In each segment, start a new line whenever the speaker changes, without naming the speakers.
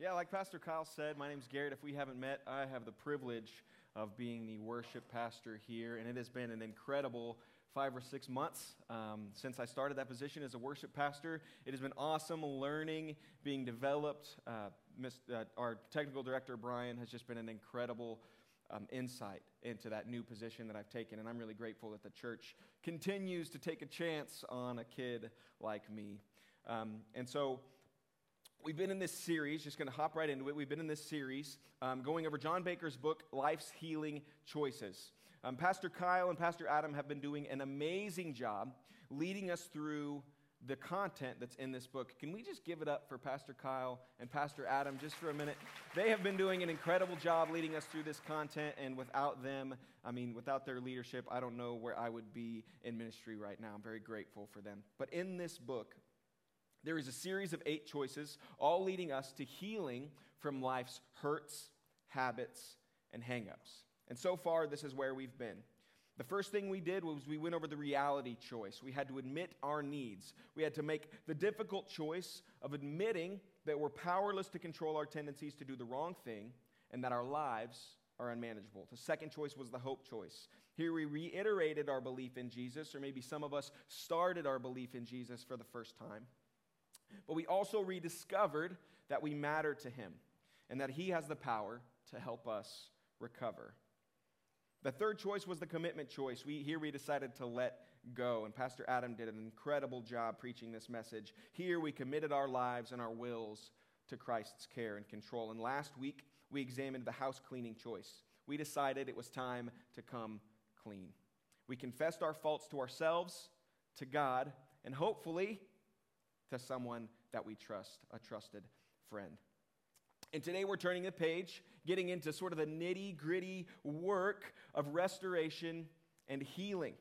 Yeah, like Pastor Kyle said, my name's Garrett. If we haven't met, I have the privilege of being the worship pastor here, and it has been an incredible five or six months um, since I started that position as a worship pastor. It has been awesome learning, being developed. Uh, uh, our technical director, Brian, has just been an incredible um, insight into that new position that I've taken, and I'm really grateful that the church continues to take a chance on a kid like me. Um, and so, We've been in this series, just going to hop right into it. We've been in this series um, going over John Baker's book, Life's Healing Choices. Um, Pastor Kyle and Pastor Adam have been doing an amazing job leading us through the content that's in this book. Can we just give it up for Pastor Kyle and Pastor Adam just for a minute? They have been doing an incredible job leading us through this content, and without them, I mean, without their leadership, I don't know where I would be in ministry right now. I'm very grateful for them. But in this book, there is a series of eight choices, all leading us to healing from life's hurts, habits, and hangups. And so far, this is where we've been. The first thing we did was we went over the reality choice. We had to admit our needs. We had to make the difficult choice of admitting that we're powerless to control our tendencies to do the wrong thing and that our lives are unmanageable. The second choice was the hope choice. Here we reiterated our belief in Jesus, or maybe some of us started our belief in Jesus for the first time. But we also rediscovered that we matter to Him and that He has the power to help us recover. The third choice was the commitment choice. We, here we decided to let go, and Pastor Adam did an incredible job preaching this message. Here we committed our lives and our wills to Christ's care and control. And last week we examined the house cleaning choice. We decided it was time to come clean. We confessed our faults to ourselves, to God, and hopefully to someone that we trust, a trusted friend. And today we're turning the page, getting into sort of the nitty gritty work of restoration and healing.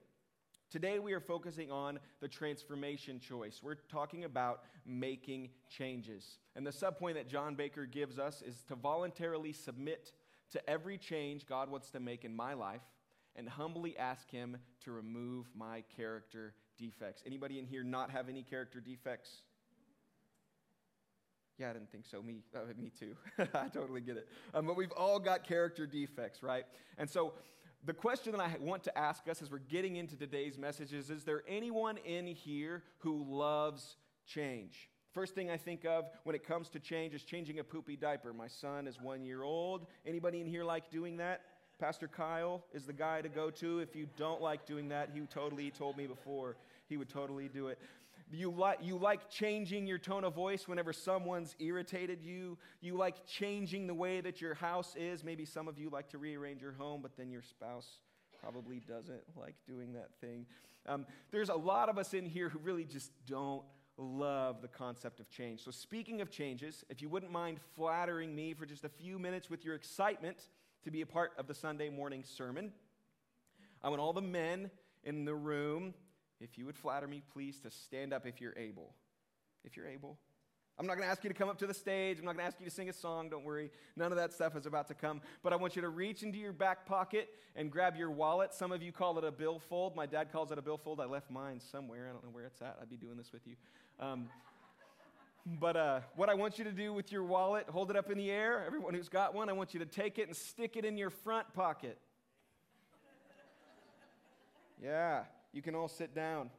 Today we are focusing on the transformation choice. We're talking about making changes. And the subpoint that John Baker gives us is to voluntarily submit to every change God wants to make in my life and humbly ask him to remove my character defects. Anybody in here not have any character defects? Yeah, I didn't think so. Me, uh, me too. I totally get it. Um, but we've all got character defects, right? And so the question that I want to ask us as we're getting into today's message is Is there anyone in here who loves change? First thing I think of when it comes to change is changing a poopy diaper. My son is one year old. Anybody in here like doing that? Pastor Kyle is the guy to go to. If you don't like doing that, he totally told me before he would totally do it. You like, you like changing your tone of voice whenever someone's irritated you. You like changing the way that your house is. Maybe some of you like to rearrange your home, but then your spouse probably doesn't like doing that thing. Um, there's a lot of us in here who really just don't love the concept of change. So, speaking of changes, if you wouldn't mind flattering me for just a few minutes with your excitement, to be a part of the Sunday morning sermon. I want all the men in the room, if you would flatter me, please, to stand up if you're able. If you're able. I'm not going to ask you to come up to the stage. I'm not going to ask you to sing a song. Don't worry. None of that stuff is about to come. But I want you to reach into your back pocket and grab your wallet. Some of you call it a billfold. My dad calls it a billfold. I left mine somewhere. I don't know where it's at. I'd be doing this with you. Um, but uh, what I want you to do with your wallet, hold it up in the air. Everyone who's got one, I want you to take it and stick it in your front pocket. Yeah, you can all sit down.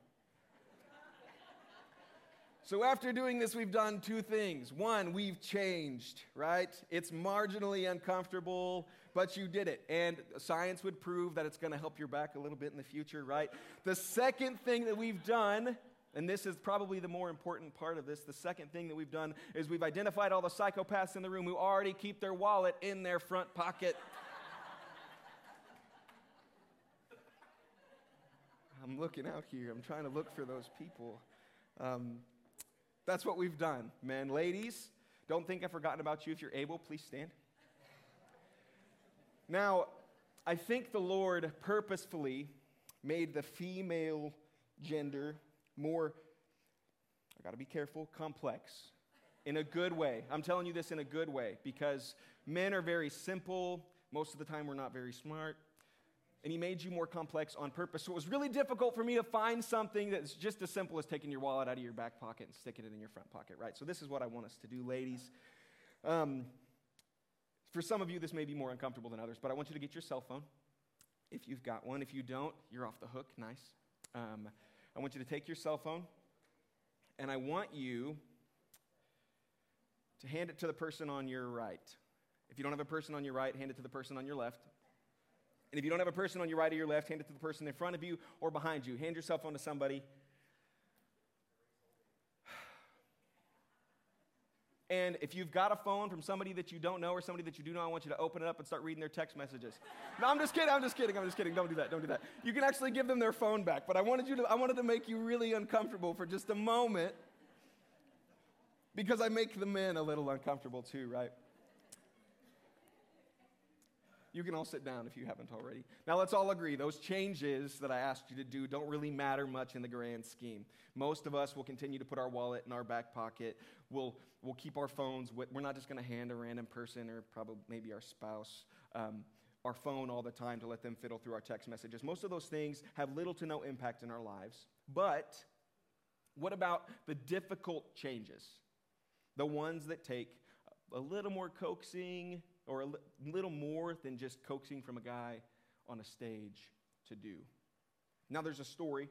So, after doing this, we've done two things. One, we've changed, right? It's marginally uncomfortable, but you did it. And science would prove that it's going to help your back a little bit in the future, right? The second thing that we've done and this is probably the more important part of this. The second thing that we've done is we've identified all the psychopaths in the room who already keep their wallet in their front pocket. I'm looking out here. I'm trying to look for those people. Um, that's what we've done, men. Ladies, don't think I've forgotten about you. If you're able, please stand. Now, I think the Lord purposefully made the female gender more, I got to be careful, complex in a good way. I'm telling you this in a good way because men are very simple. Most of the time, we're not very smart. And he made you more complex on purpose. So it was really difficult for me to find something that's just as simple as taking your wallet out of your back pocket and sticking it in your front pocket, right? So this is what I want us to do, ladies. Um, for some of you, this may be more uncomfortable than others, but I want you to get your cell phone if you've got one. If you don't, you're off the hook. Nice. Um, I want you to take your cell phone and I want you to hand it to the person on your right. If you don't have a person on your right, hand it to the person on your left. And if you don't have a person on your right or your left, hand it to the person in front of you or behind you. Hand your cell phone to somebody. And if you've got a phone from somebody that you don't know or somebody that you do know, I want you to open it up and start reading their text messages. No, I'm just kidding. I'm just kidding. I'm just kidding. Don't do that. Don't do that. You can actually give them their phone back. But I wanted you to, I wanted to make you really uncomfortable for just a moment because I make the men a little uncomfortable too, right? You can all sit down if you haven't already. Now, let's all agree those changes that I asked you to do don't really matter much in the grand scheme. Most of us will continue to put our wallet in our back pocket. We'll, we'll keep our phones. We're not just going to hand a random person or probably maybe our spouse um, our phone all the time to let them fiddle through our text messages. Most of those things have little to no impact in our lives. But what about the difficult changes? The ones that take a little more coaxing, or a little more than just coaxing from a guy on a stage to do. Now, there's a story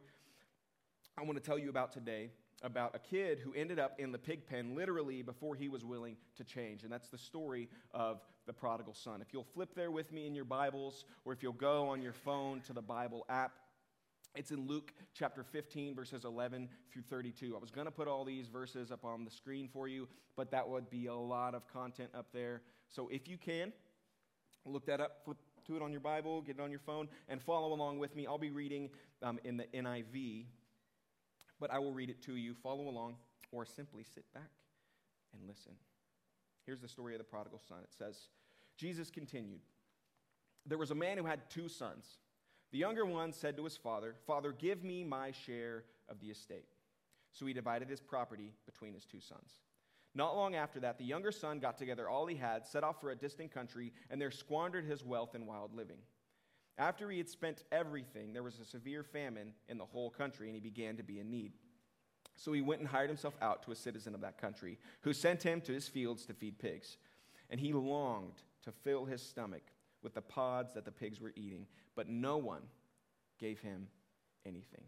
I want to tell you about today about a kid who ended up in the pig pen literally before he was willing to change. And that's the story of the prodigal son. If you'll flip there with me in your Bibles, or if you'll go on your phone to the Bible app, it's in Luke chapter 15, verses 11 through 32. I was going to put all these verses up on the screen for you, but that would be a lot of content up there. So if you can, look that up, flip to it on your Bible, get it on your phone, and follow along with me. I'll be reading um, in the NIV, but I will read it to you. Follow along, or simply sit back and listen. Here's the story of the prodigal son. It says, Jesus continued, There was a man who had two sons. The younger one said to his father, Father, give me my share of the estate. So he divided his property between his two sons. Not long after that, the younger son got together all he had, set off for a distant country, and there squandered his wealth in wild living. After he had spent everything, there was a severe famine in the whole country, and he began to be in need. So he went and hired himself out to a citizen of that country, who sent him to his fields to feed pigs. And he longed to fill his stomach with the pods that the pigs were eating, but no one gave him anything.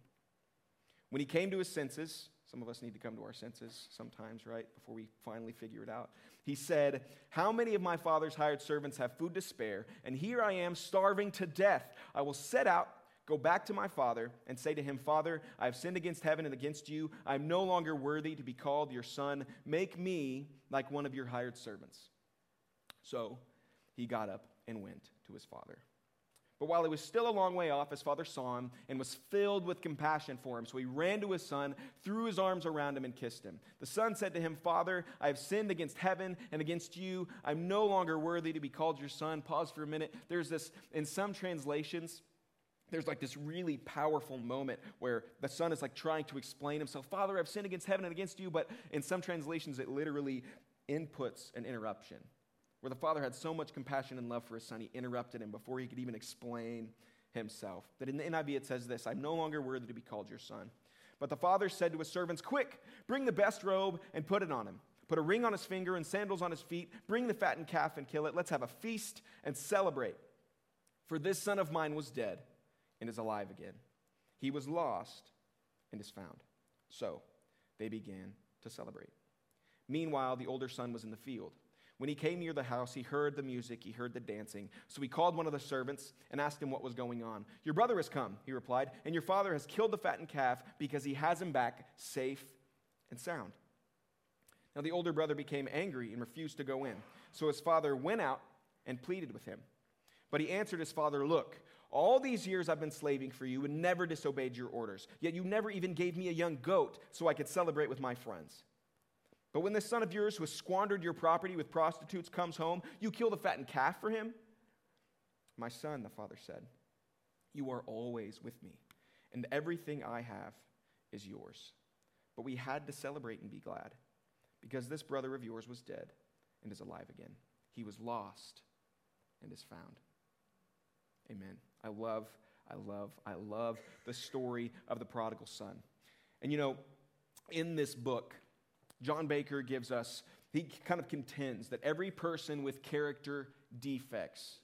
When he came to his senses, some of us need to come to our senses sometimes, right, before we finally figure it out. He said, How many of my father's hired servants have food to spare? And here I am starving to death. I will set out, go back to my father, and say to him, Father, I have sinned against heaven and against you. I am no longer worthy to be called your son. Make me like one of your hired servants. So he got up and went to his father. But while he was still a long way off, his father saw him and was filled with compassion for him. So he ran to his son, threw his arms around him, and kissed him. The son said to him, Father, I have sinned against heaven and against you. I'm no longer worthy to be called your son. Pause for a minute. There's this, in some translations, there's like this really powerful moment where the son is like trying to explain himself Father, I've sinned against heaven and against you. But in some translations, it literally inputs an interruption where the father had so much compassion and love for his son, he interrupted him before he could even explain himself. That in the NIV it says this I'm no longer worthy to be called your son. But the father said to his servants, Quick, bring the best robe and put it on him. Put a ring on his finger and sandals on his feet. Bring the fattened calf and kill it. Let's have a feast and celebrate. For this son of mine was dead and is alive again. He was lost and is found. So they began to celebrate. Meanwhile, the older son was in the field. When he came near the house, he heard the music, he heard the dancing. So he called one of the servants and asked him what was going on. Your brother has come, he replied, and your father has killed the fattened calf because he has him back safe and sound. Now the older brother became angry and refused to go in. So his father went out and pleaded with him. But he answered his father, Look, all these years I've been slaving for you and never disobeyed your orders. Yet you never even gave me a young goat so I could celebrate with my friends. But when this son of yours who has squandered your property with prostitutes comes home, you kill the fattened calf for him? My son, the father said, You are always with me, and everything I have is yours. But we had to celebrate and be glad, because this brother of yours was dead and is alive again. He was lost and is found. Amen. I love, I love, I love the story of the prodigal son. And you know, in this book, John Baker gives us he kind of contends that every person with character defects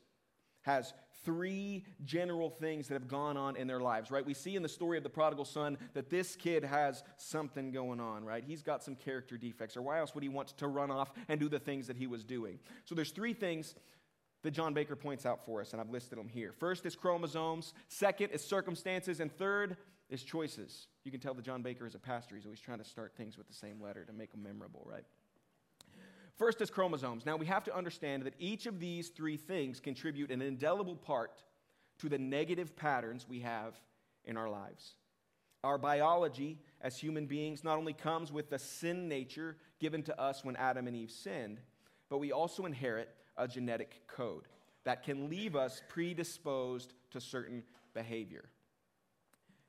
has three general things that have gone on in their lives, right? We see in the story of the prodigal son that this kid has something going on, right? He's got some character defects, or why else would he want to run off and do the things that he was doing? So there's three things that John Baker points out for us, and I've listed them here. First is chromosomes, second is circumstances, and third is choices. You can tell that John Baker is a pastor. He's always trying to start things with the same letter to make them memorable, right? First is chromosomes. Now, we have to understand that each of these three things contribute an indelible part to the negative patterns we have in our lives. Our biology as human beings not only comes with the sin nature given to us when Adam and Eve sinned, but we also inherit a genetic code that can leave us predisposed to certain behavior.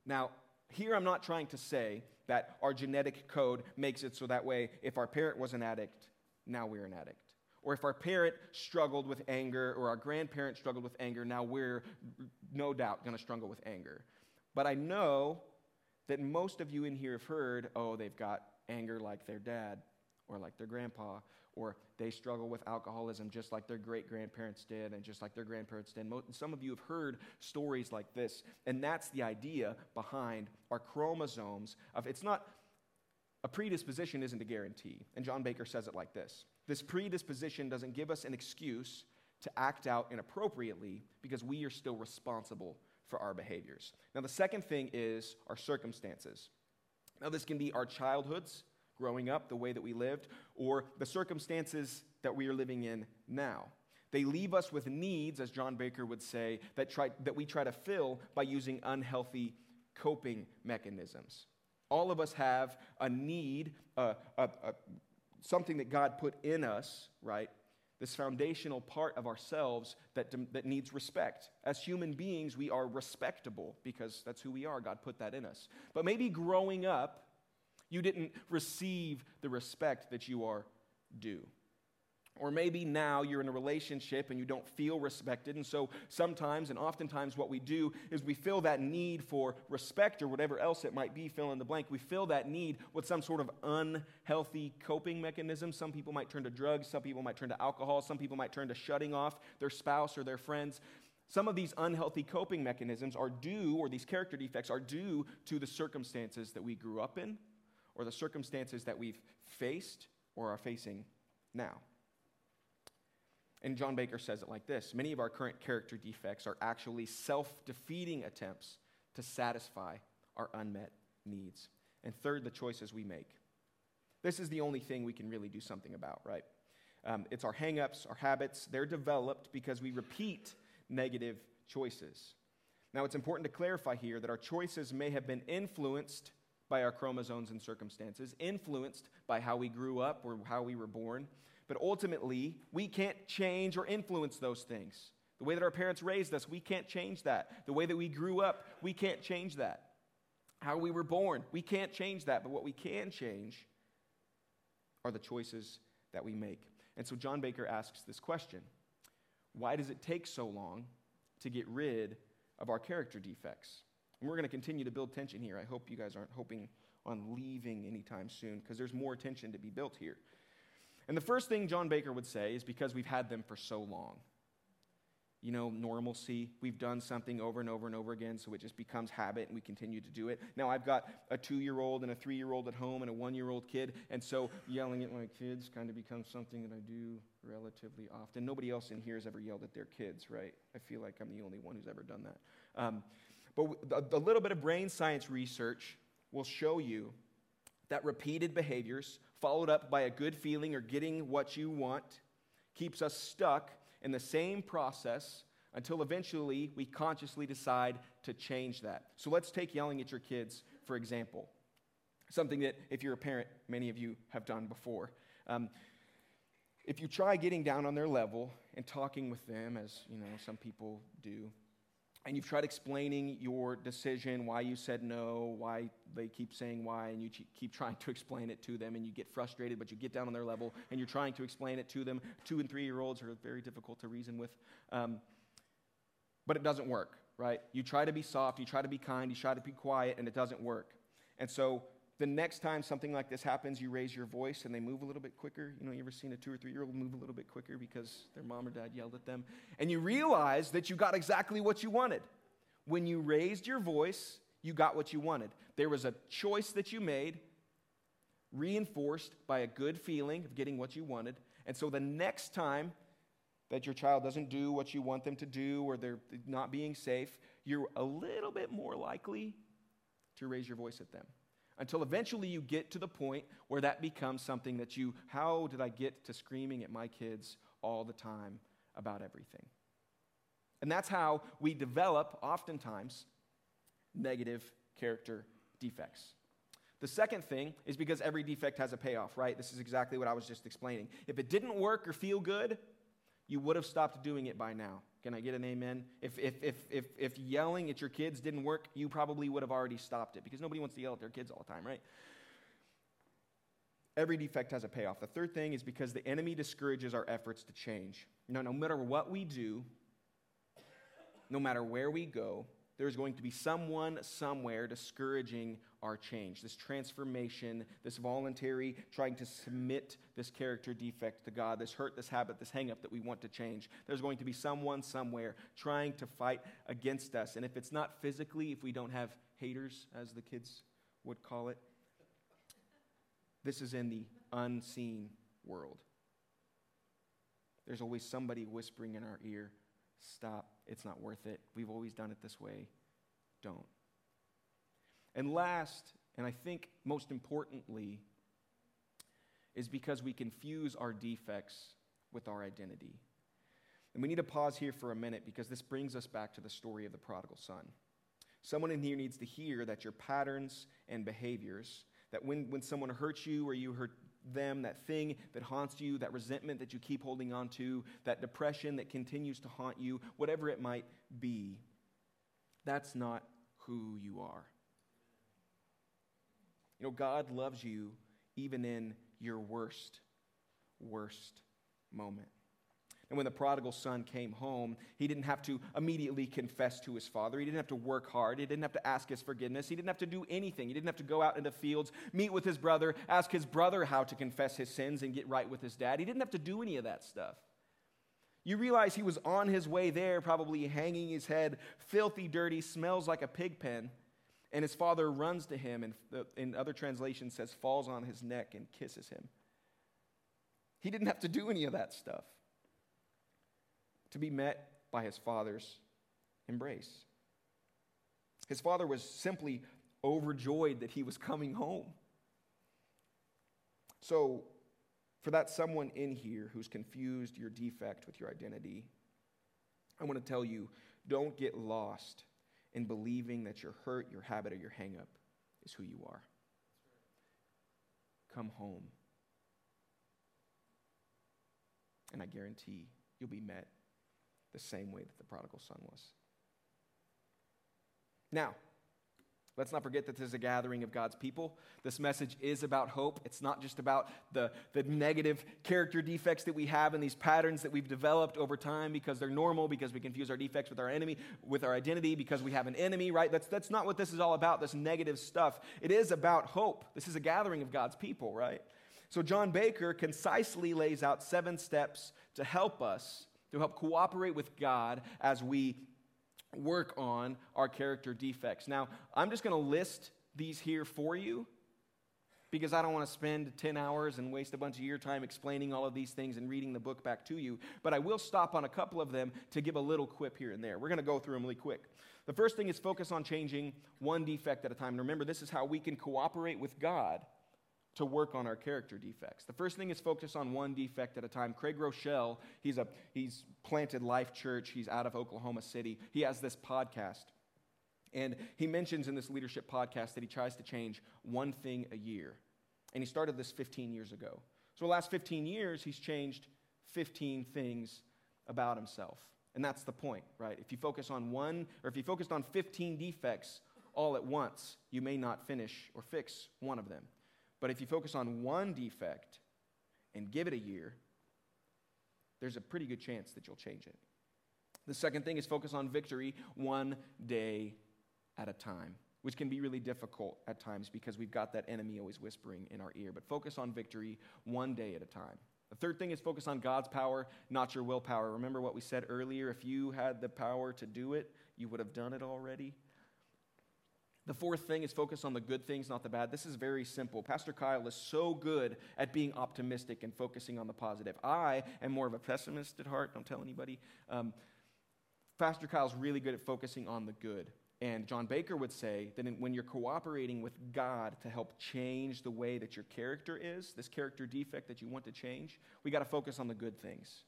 Now, here I'm not trying to say that our genetic code makes it so that way if our parent was an addict, now we're an addict. Or if our parent struggled with anger or our grandparent struggled with anger, now we're no doubt going to struggle with anger. But I know that most of you in here have heard, oh, they've got anger like their dad or like their grandpa, or they struggle with alcoholism just like their great grandparents did and just like their grandparents did. Some of you have heard stories like this, and that's the idea behind our chromosomes. Of it's not a predisposition isn't a guarantee. And John Baker says it like this This predisposition doesn't give us an excuse to act out inappropriately because we are still responsible for our behaviors. Now, the second thing is our circumstances. Now, this can be our childhoods, growing up, the way that we lived, or the circumstances that we are living in now. They leave us with needs, as John Baker would say, that, try, that we try to fill by using unhealthy coping mechanisms. All of us have a need, uh, a, a, something that God put in us, right? This foundational part of ourselves that, that needs respect. As human beings, we are respectable because that's who we are. God put that in us. But maybe growing up, you didn't receive the respect that you are due. Or maybe now you're in a relationship and you don't feel respected. And so sometimes and oftentimes what we do is we fill that need for respect or whatever else it might be, fill in the blank. We fill that need with some sort of unhealthy coping mechanism. Some people might turn to drugs, some people might turn to alcohol, some people might turn to shutting off their spouse or their friends. Some of these unhealthy coping mechanisms are due, or these character defects are due to the circumstances that we grew up in or the circumstances that we've faced or are facing now. And John Baker says it like this Many of our current character defects are actually self defeating attempts to satisfy our unmet needs. And third, the choices we make. This is the only thing we can really do something about, right? Um, it's our hangups, our habits. They're developed because we repeat negative choices. Now, it's important to clarify here that our choices may have been influenced by our chromosomes and circumstances, influenced by how we grew up or how we were born. But ultimately, we can't change or influence those things. The way that our parents raised us, we can't change that. The way that we grew up, we can't change that. How we were born, we can't change that. But what we can change are the choices that we make. And so John Baker asks this question Why does it take so long to get rid of our character defects? And we're going to continue to build tension here. I hope you guys aren't hoping on leaving anytime soon because there's more tension to be built here. And the first thing John Baker would say is because we've had them for so long. You know, normalcy. We've done something over and over and over again, so it just becomes habit and we continue to do it. Now, I've got a two year old and a three year old at home and a one year old kid, and so yelling at my kids kind of becomes something that I do relatively often. Nobody else in here has ever yelled at their kids, right? I feel like I'm the only one who's ever done that. Um, but a little bit of brain science research will show you that repeated behaviors, followed up by a good feeling or getting what you want, keeps us stuck in the same process until eventually we consciously decide to change that. So let's take yelling at your kids, for example. Something that, if you're a parent, many of you have done before. Um, if you try getting down on their level and talking with them, as you know some people do, and you've tried explaining your decision, why you said no, why they keep saying why, and you keep trying to explain it to them, and you get frustrated, but you get down on their level, and you're trying to explain it to them. Two and three year olds are very difficult to reason with. Um, but it doesn't work, right? You try to be soft, you try to be kind, you try to be quiet, and it doesn't work. And so the next time something like this happens, you raise your voice and they move a little bit quicker. You know, you ever seen a two or three year old move a little bit quicker because their mom or dad yelled at them? And you realize that you got exactly what you wanted. When you raised your voice, you got what you wanted. There was a choice that you made, reinforced by a good feeling of getting what you wanted. And so the next time that your child doesn't do what you want them to do or they're not being safe, you're a little bit more likely to raise your voice at them until eventually you get to the point where that becomes something that you, how did I get to screaming at my kids all the time about everything? And that's how we develop, oftentimes, negative character defects. The second thing is because every defect has a payoff, right? This is exactly what I was just explaining. If it didn't work or feel good, you would have stopped doing it by now. Can I get an amen? If, if, if, if, if yelling at your kids didn't work, you probably would have already stopped it because nobody wants to yell at their kids all the time, right? Every defect has a payoff. The third thing is because the enemy discourages our efforts to change. You know, no matter what we do, no matter where we go, there's going to be someone somewhere discouraging our change, this transformation, this voluntary trying to submit this character defect to God, this hurt, this habit, this hangup that we want to change. There's going to be someone somewhere trying to fight against us. And if it's not physically, if we don't have haters, as the kids would call it, this is in the unseen world. There's always somebody whispering in our ear, Stop, it's not worth it. We've always done it this way. Don't. And last, and I think most importantly, is because we confuse our defects with our identity. And we need to pause here for a minute because this brings us back to the story of the prodigal son. Someone in here needs to hear that your patterns and behaviors, that when, when someone hurts you or you hurt them, that thing that haunts you, that resentment that you keep holding on to, that depression that continues to haunt you, whatever it might be, that's not who you are. You know, God loves you even in your worst, worst moment. And when the prodigal son came home, he didn't have to immediately confess to his father. He didn't have to work hard. He didn't have to ask his forgiveness. He didn't have to do anything. He didn't have to go out into fields, meet with his brother, ask his brother how to confess his sins and get right with his dad. He didn't have to do any of that stuff. You realize he was on his way there, probably hanging his head, filthy, dirty, smells like a pig pen. And his father runs to him, and in other translations says, falls on his neck and kisses him. He didn't have to do any of that stuff to be met by his father's embrace. His father was simply overjoyed that he was coming home. So, for that someone in here who's confused your defect with your identity, I want to tell you don't get lost in believing that your hurt, your habit, or your hangup is who you are. Come home. And I guarantee you'll be met the same way that the prodigal son was. Now, Let's not forget that this is a gathering of God's people. This message is about hope. It's not just about the, the negative character defects that we have and these patterns that we've developed over time because they're normal, because we confuse our defects with our enemy, with our identity, because we have an enemy, right? That's, that's not what this is all about, this negative stuff. It is about hope. This is a gathering of God's people, right? So John Baker concisely lays out seven steps to help us, to help cooperate with God as we work on our character defects. Now, I'm just going to list these here for you because I don't want to spend 10 hours and waste a bunch of your time explaining all of these things and reading the book back to you. But I will stop on a couple of them to give a little quip here and there. We're going to go through them really quick. The first thing is focus on changing one defect at a time. And remember, this is how we can cooperate with God to work on our character defects. The first thing is focus on one defect at a time. Craig Groeschel, he's, a, he's planted Life Church. He's out of Oklahoma City. He has this podcast. And he mentions in this leadership podcast that he tries to change one thing a year. And he started this 15 years ago. So, the last 15 years, he's changed 15 things about himself. And that's the point, right? If you focus on one, or if you focused on 15 defects all at once, you may not finish or fix one of them. But if you focus on one defect and give it a year, there's a pretty good chance that you'll change it. The second thing is focus on victory one day at a time. which can be really difficult at times because we've got that enemy always whispering in our ear. But focus on victory one day at a time. The third thing is focus on God's power, not your willpower. Remember what we said earlier? If you had the power to do it, you would have done it already. The fourth thing is focus on the good things, not the bad. This is very simple. Pastor Kyle is so good at being optimistic and focusing on the positive. I am more of a pessimist at heart. Don't tell anybody. Um, Pastor Kyle's really good at focusing on the good. And John Baker would say that when you're cooperating with God to help change the way that your character is, this character defect that you want to change, we got to focus on the good things.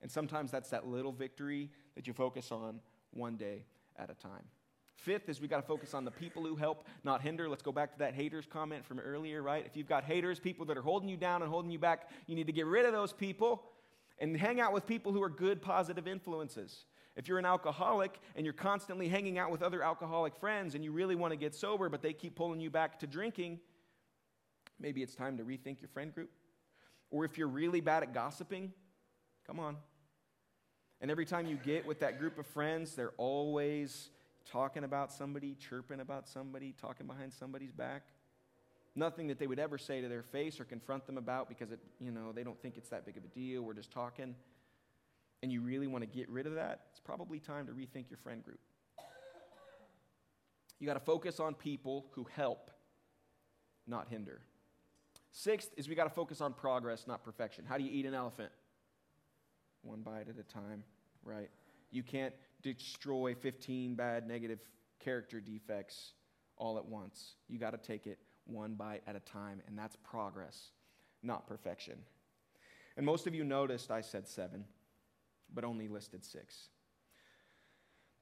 And sometimes that's that little victory that you focus on one day at a time. Fifth is we got to focus on the people who help, not hinder. Let's go back to that haters comment from earlier, right? If you've got haters, people that are holding you down and holding you back, you need to get rid of those people and hang out with people who are good, positive influences. If you're an alcoholic and you're constantly hanging out with other alcoholic friends and you really want to get sober, but they keep pulling you back to drinking, maybe it's time to rethink your friend group. Or if you're really bad at gossiping, come on. And every time you get with that group of friends, they're always talking about somebody, chirping about somebody, talking behind somebody's back. Nothing that they would ever say to their face or confront them about because it, you know, they don't think it's that big of a deal. We're just talking. And you really want to get rid of that, it's probably time to rethink your friend group. You got to focus on people who help, not hinder. Sixth is we got to focus on progress, not perfection. How do you eat an elephant? One bite at a time, right? You can't destroy 15 bad negative character defects all at once. You got to take it one bite at a time, and that's progress, not perfection. And most of you noticed I said seven, but only listed six.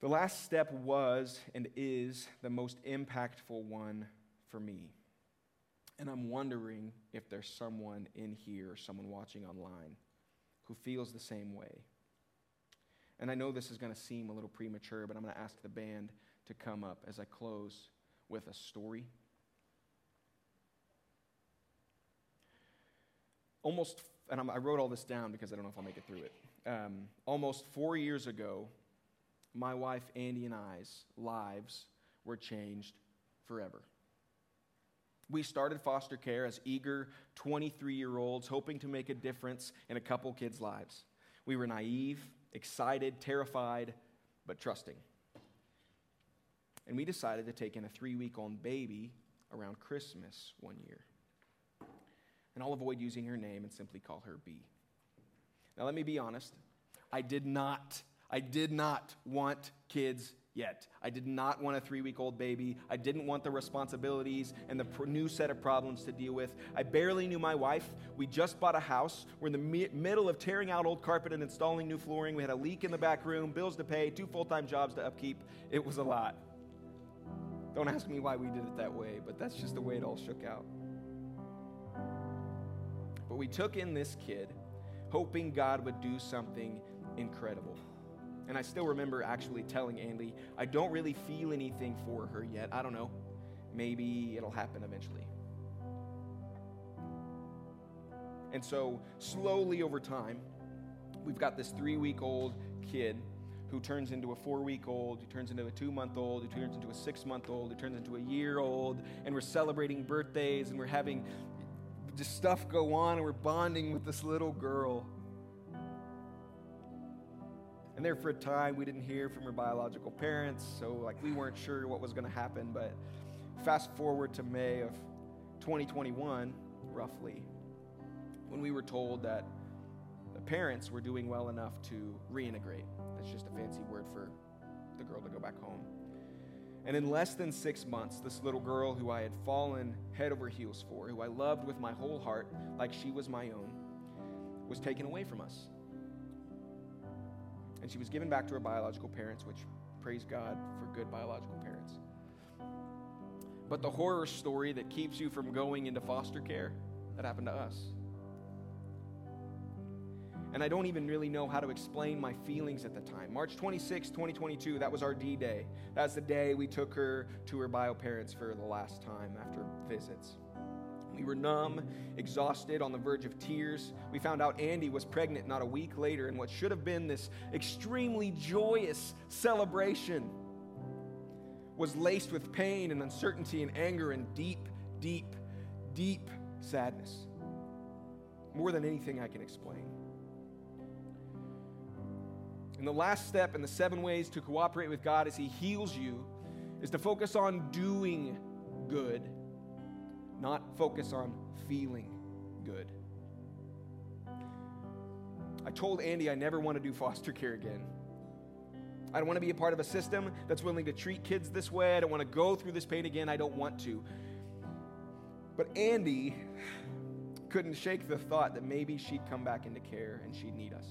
The last step was and is the most impactful one for me. And I'm wondering if there's someone in here someone watching online who feels the same way. And I know this is going to seem a little premature, but I'm going to ask the band to come up as I close with a story. Almost, and I'm, i wrote all this down because I don't know if I'll make it through it. Um, almost four years ago, my wife Andy and I's lives were changed forever. We started foster care as eager 23 year olds hoping to make a difference in a couple kids' lives. We were naive, excited, terrified, but trusting. And we decided to take in a three week old baby around Christmas one year. And I'll avoid using her name and simply call her B. Now, let me be honest. I did not, I did not want kids yet. I did not want a three week old baby. I didn't want the responsibilities and the pr- new set of problems to deal with. I barely knew my wife. We just bought a house. We're in the mi- middle of tearing out old carpet and installing new flooring. We had a leak in the back room, bills to pay, two full time jobs to upkeep. It was a lot. Don't ask me why we did it that way, but that's just the way it all shook out. But we took in this kid, hoping God would do something incredible. And I still remember actually telling Andy, I don't really feel anything for her yet. I don't know. Maybe it'll happen eventually. And so, slowly over time, we've got this three week old kid who turns into a four week old, who turns into a two month old, who turns into a six month old, who turns into a year old, and we're celebrating birthdays and we're having just stuff go on and we're bonding with this little girl. And there for a time, we didn't hear from her biological parents, so like we weren't sure what was going to happen. But fast forward to May of 2021, roughly, when we were told that the parents were doing well enough to reintegrate. That's just a fancy word for the girl to go back home. And in less than six months, this little girl who I had fallen head over heels for, who I loved with my whole heart, like she was my own, was taken away from us and she was given back to her biological parents, which praise God for good biological parents. But the horror story that keeps you from going into foster care, that happened to us. And I don't even really know how to explain my feelings at the time. March 26, 2022, that was our D Day. That's the day we took her to her bio parents for the last time after visits. We were numb, exhausted, on the verge of tears. We found out Andy was pregnant not a week later in what should have been this extremely joyous celebration. was laced with pain and uncertainty and anger and deep, deep, deep sadness. More than anything I can explain. And the last step in the seven ways to cooperate with God as He heals you is to focus on doing good, not focus on feeling good. I told Andy I never want to do foster care again. I don't want to be a part of a system that's willing to treat kids this way. I don't want to go through this pain again. I don't want to. But Andy couldn't shake the thought that maybe she'd come back into care and she'd need us.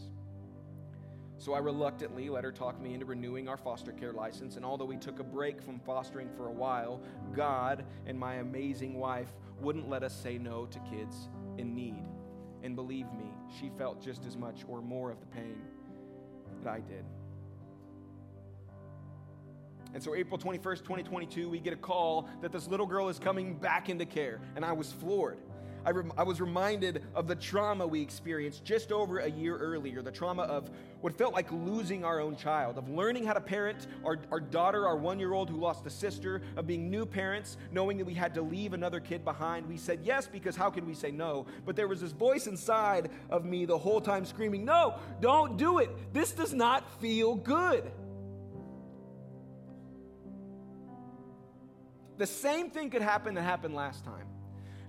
So I reluctantly let her talk me into renewing our foster care license. And although we took a break from fostering for a while, God and my amazing wife wouldn't let us say no to kids in need. And believe me, she felt just as much or more of the pain that I did. And so, April 21st, 2022, we get a call that this little girl is coming back into care. And I was floored. I, rem- I was reminded of the trauma we experienced just over a year earlier the trauma of what felt like losing our own child, of learning how to parent our, our daughter, our one year old who lost a sister, of being new parents, knowing that we had to leave another kid behind. We said yes because how could we say no? But there was this voice inside of me the whole time screaming, No, don't do it. This does not feel good. The same thing could happen that happened last time.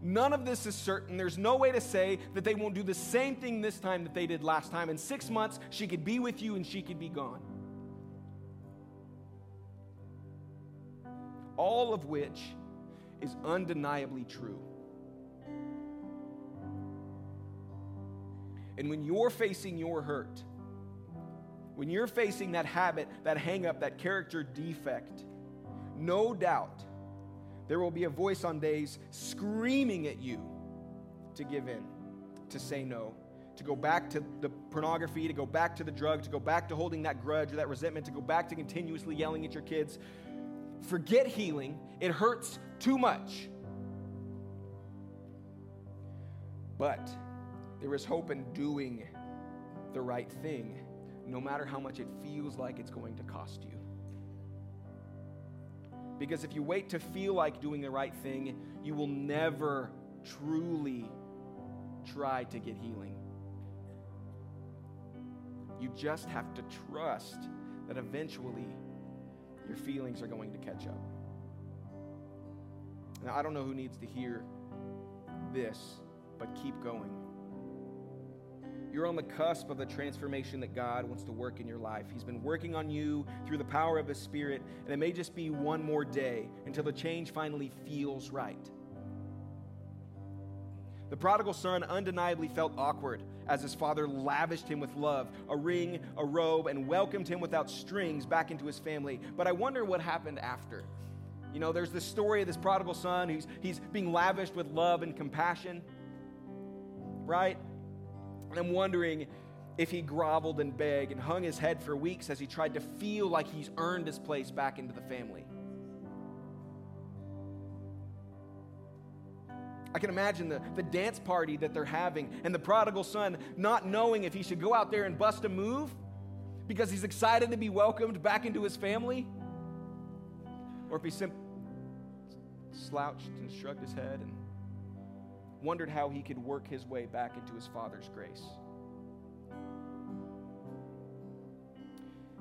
None of this is certain. There's no way to say that they won't do the same thing this time that they did last time. In six months, she could be with you and she could be gone. All of which is undeniably true. And when you're facing your hurt, when you're facing that habit, that hang up, that character defect, no doubt there will be a voice on days screaming at you to give in, to say no, to go back to the pornography, to go back to the drug, to go back to holding that grudge or that resentment, to go back to continuously yelling at your kids. Forget healing, it hurts too much. But there is hope in doing the right thing, no matter how much it feels like it's going to cost you. Because if you wait to feel like doing the right thing, you will never truly try to get healing. You just have to trust that eventually your feelings are going to catch up. Now, I don't know who needs to hear this, but keep going. You're on the cusp of the transformation that God wants to work in your life. He's been working on you through the power of His Spirit, and it may just be one more day until the change finally feels right. The prodigal son undeniably felt awkward as his father lavished him with love, a ring, a robe, and welcomed him without strings back into his family. But I wonder what happened after. You know, there's this story of this prodigal son who's he's being lavished with love and compassion, right? And I'm wondering if he groveled and begged and hung his head for weeks as he tried to feel like he's earned his place back into the family. I can imagine the, the dance party that they're having and the prodigal son not knowing if he should go out there and bust a move because he's excited to be welcomed back into his family or if he simply slouched and shrugged his head and wondered how he could work his way back into his father's grace.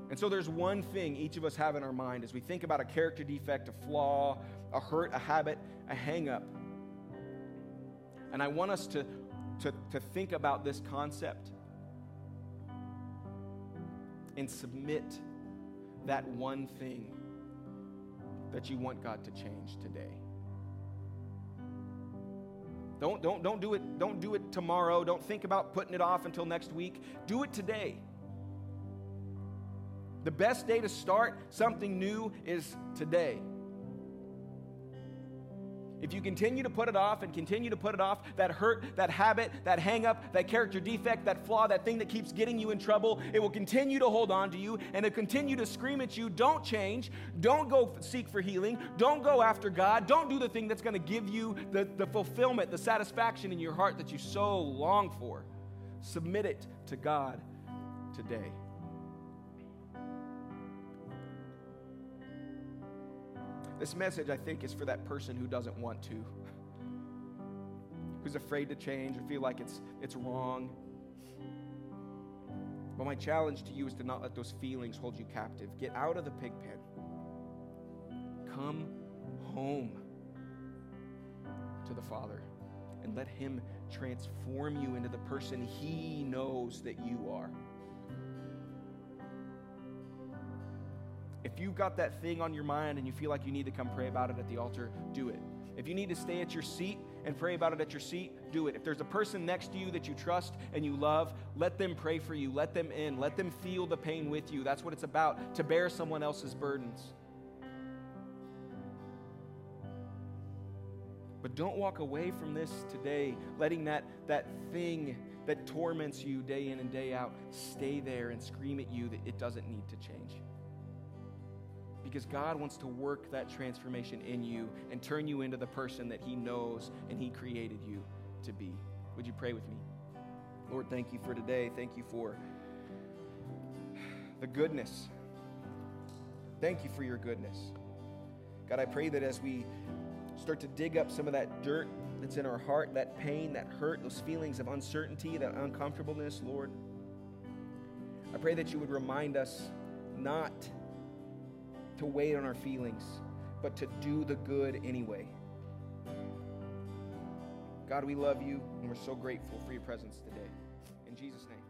And so there's one thing each of us have in our mind as we think about a character defect, a flaw, a hurt, a habit, a hang up. And I want us to, to, to think about this concept and submit that one thing that you want God to change today. Don't, don't, don't do it, don't do it tomorrow. Don't think about putting it off until next week. Do it today. The best day to start something new is today. If you continue to put it off and continue to put it off, that hurt, that habit, that hang up, that character defect, that flaw, that thing that keeps getting you in trouble, it will continue to hold on to you and it continue to scream at you, don't change, don't go seek for healing, don't go after God, don't do the thing that's going to give you the, the fulfillment, the satisfaction in your heart that you so long for. Submit it to God today. This message, I think, is for that person who doesn't want to, who's afraid to change or feel like it's, it's wrong. But my challenge to you is to not let those feelings hold you captive. Get out of the pig pen. Come home to the Father and let Him transform you into the person He knows that you are. If you've got that thing on your mind and you feel like you need to come pray about it at the altar, do it. If you need to stay at your seat and pray about it at your seat, do it. If there's a person next to you that you trust and you love, let them pray for you. Let them in. Let them feel the pain with you. That's what it's about, to bear someone else's burdens. But don't walk away from this today, letting that, that thing that torments you day in and day out stay there and scream at you that it doesn't need to change. Because God wants to work that transformation in you and turn you into the person that He knows and He created you to be. Would you pray with me? Lord, thank you for today. Thank you for the goodness. Thank you for your goodness. God, I pray that as we start to dig up some of that dirt that's in our heart, that pain, that hurt, those feelings of uncertainty, that uncomfortableness, Lord. I pray that you would remind us not to wait on our feelings, but to do the good anyway. God, we love you, and we're so grateful for your presence today. In Jesus' name.